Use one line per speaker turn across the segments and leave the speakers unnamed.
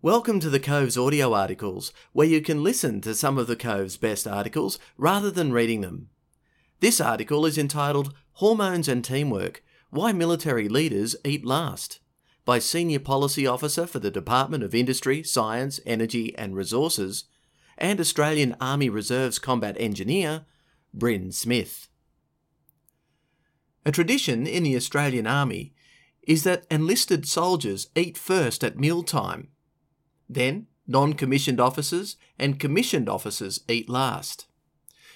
Welcome to the Cove's audio articles, where you can listen to some of the Cove's best articles rather than reading them. This article is entitled Hormones and Teamwork Why Military Leaders Eat Last by Senior Policy Officer for the Department of Industry, Science, Energy and Resources and Australian Army Reserves Combat Engineer, Bryn Smith. A tradition in the Australian Army is that enlisted soldiers eat first at mealtime then, non commissioned officers and commissioned officers eat last.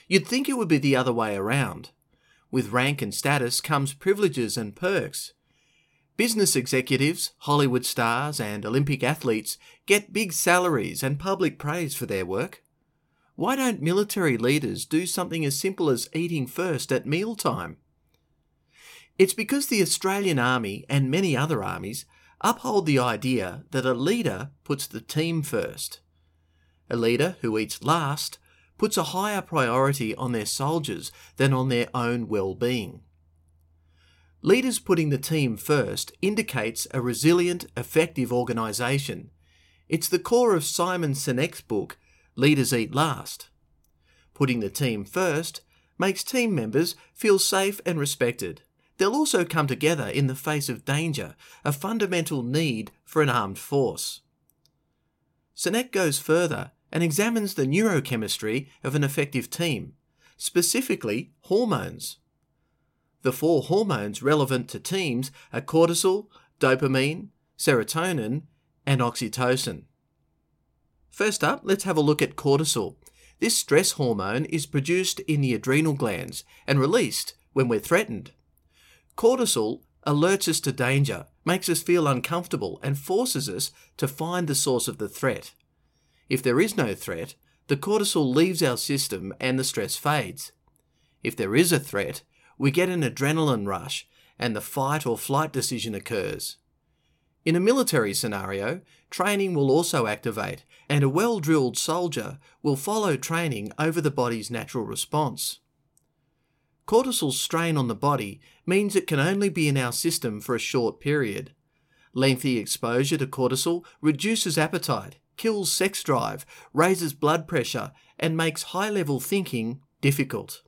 You'd think it would be the other way around. With rank and status comes privileges and perks. Business executives, Hollywood stars, and Olympic athletes get big salaries and public praise for their work. Why don't military leaders do something as simple as eating first at mealtime? It's because the Australian Army and many other armies uphold the idea that a leader puts the team first. A leader who eats last puts a higher priority on their soldiers than on their own well being. Leaders putting the team first indicates a resilient, effective organisation. It's the core of Simon Sinek's book, Leaders Eat Last. Putting the team first makes team members feel safe and respected. They'll also come together in the face of danger, a fundamental need for an armed force. Sinek goes further and examines the neurochemistry of an effective team, specifically hormones. The four hormones relevant to teams are cortisol, dopamine, serotonin, and oxytocin. First up, let's have a look at cortisol. This stress hormone is produced in the adrenal glands and released when we're threatened. Cortisol alerts us to danger, makes us feel uncomfortable, and forces us to find the source of the threat. If there is no threat, the cortisol leaves our system and the stress fades. If there is a threat, we get an adrenaline rush and the fight or flight decision occurs. In a military scenario, training will also activate, and a well drilled soldier will follow training over the body's natural response. Cortisol's strain on the body means it can only be in our system for a short period. Lengthy exposure to cortisol reduces appetite, kills sex drive, raises blood pressure, and makes high level thinking difficult.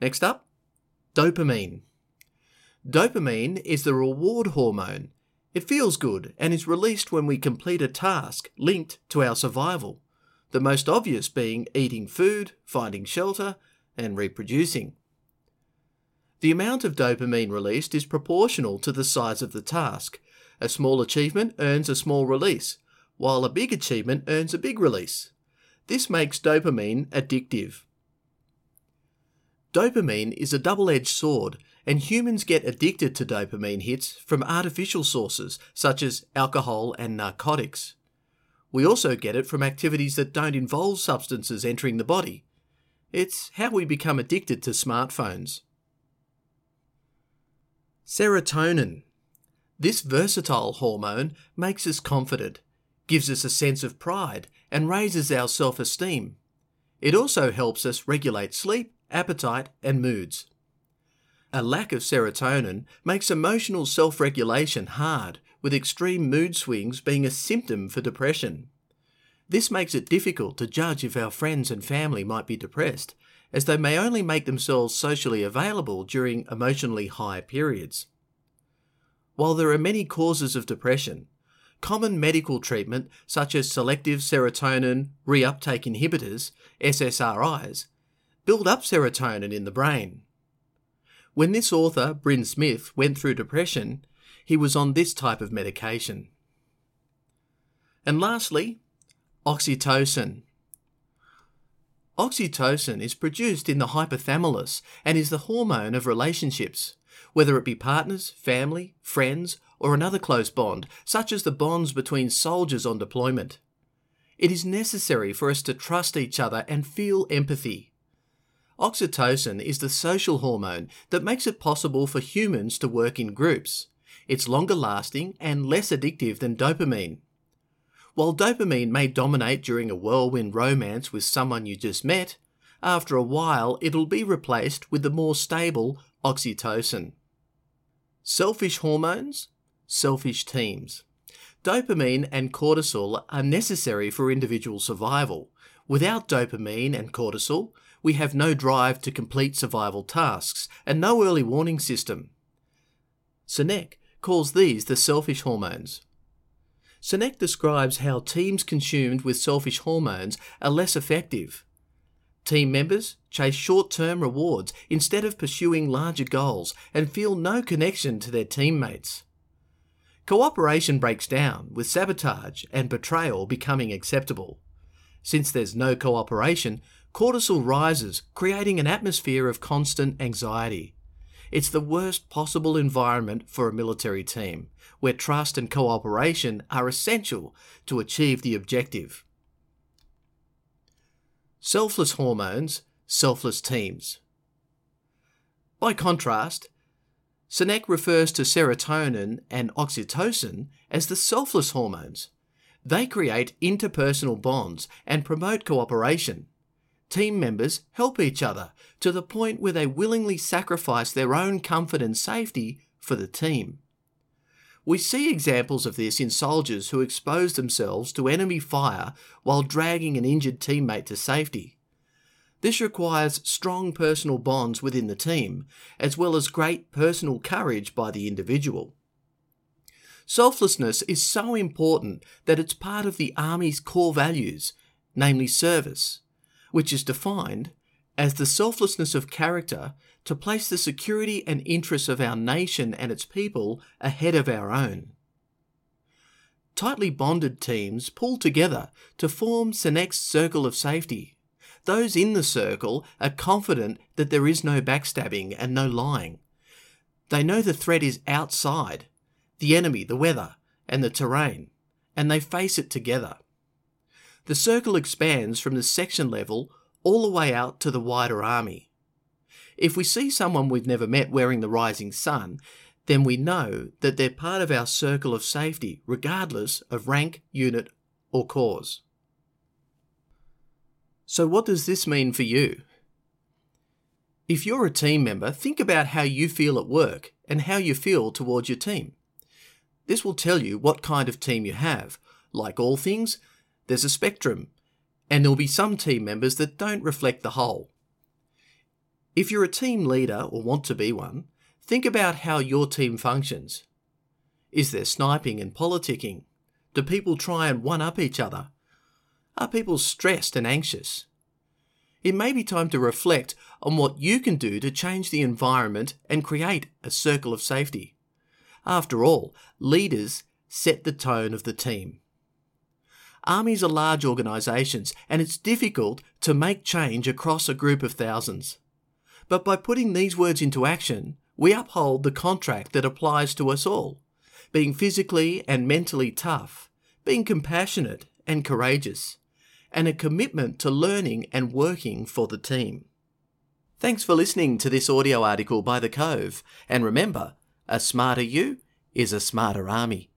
Next up, dopamine. Dopamine is the reward hormone. It feels good and is released when we complete a task linked to our survival, the most obvious being eating food, finding shelter, and reproducing. The amount of dopamine released is proportional to the size of the task. A small achievement earns a small release, while a big achievement earns a big release. This makes dopamine addictive. Dopamine is a double edged sword, and humans get addicted to dopamine hits from artificial sources such as alcohol and narcotics. We also get it from activities that don't involve substances entering the body, it's how we become addicted to smartphones. Serotonin. This versatile hormone makes us confident, gives us a sense of pride, and raises our self esteem. It also helps us regulate sleep, appetite, and moods. A lack of serotonin makes emotional self regulation hard, with extreme mood swings being a symptom for depression. This makes it difficult to judge if our friends and family might be depressed, as they may only make themselves socially available during emotionally high periods. While there are many causes of depression, common medical treatment such as selective serotonin reuptake inhibitors, SSRIs, build up serotonin in the brain. When this author, Bryn Smith, went through depression, he was on this type of medication. And lastly, Oxytocin. Oxytocin is produced in the hypothalamus and is the hormone of relationships, whether it be partners, family, friends, or another close bond, such as the bonds between soldiers on deployment. It is necessary for us to trust each other and feel empathy. Oxytocin is the social hormone that makes it possible for humans to work in groups. It's longer lasting and less addictive than dopamine. While dopamine may dominate during a whirlwind romance with someone you just met, after a while it'll be replaced with the more stable oxytocin. Selfish hormones, selfish teams. Dopamine and cortisol are necessary for individual survival. Without dopamine and cortisol, we have no drive to complete survival tasks and no early warning system. Sinek calls these the selfish hormones. Sinek describes how teams consumed with selfish hormones are less effective. Team members chase short term rewards instead of pursuing larger goals and feel no connection to their teammates. Cooperation breaks down, with sabotage and betrayal becoming acceptable. Since there's no cooperation, cortisol rises, creating an atmosphere of constant anxiety. It's the worst possible environment for a military team, where trust and cooperation are essential to achieve the objective. Selfless hormones, selfless teams. By contrast, Sinek refers to serotonin and oxytocin as the selfless hormones. They create interpersonal bonds and promote cooperation. Team members help each other to the point where they willingly sacrifice their own comfort and safety for the team. We see examples of this in soldiers who expose themselves to enemy fire while dragging an injured teammate to safety. This requires strong personal bonds within the team, as well as great personal courage by the individual. Selflessness is so important that it's part of the Army's core values, namely service, which is defined as the selflessness of character to place the security and interests of our nation and its people ahead of our own. Tightly bonded teams pull together to form Sinek's circle of safety, those in the circle are confident that there is no backstabbing and no lying. They know the threat is outside the enemy, the weather, and the terrain, and they face it together. The circle expands from the section level all the way out to the wider army. If we see someone we've never met wearing the rising sun, then we know that they're part of our circle of safety, regardless of rank, unit, or cause. So, what does this mean for you? If you're a team member, think about how you feel at work and how you feel towards your team. This will tell you what kind of team you have. Like all things, there's a spectrum, and there'll be some team members that don't reflect the whole. If you're a team leader or want to be one, think about how your team functions. Is there sniping and politicking? Do people try and one up each other? Are people stressed and anxious? It may be time to reflect on what you can do to change the environment and create a circle of safety. After all, leaders set the tone of the team. Armies are large organisations and it's difficult to make change across a group of thousands. But by putting these words into action, we uphold the contract that applies to us all being physically and mentally tough, being compassionate and courageous, and a commitment to learning and working for the team. Thanks for listening to this audio article by The Cove, and remember, a smarter you is a smarter army.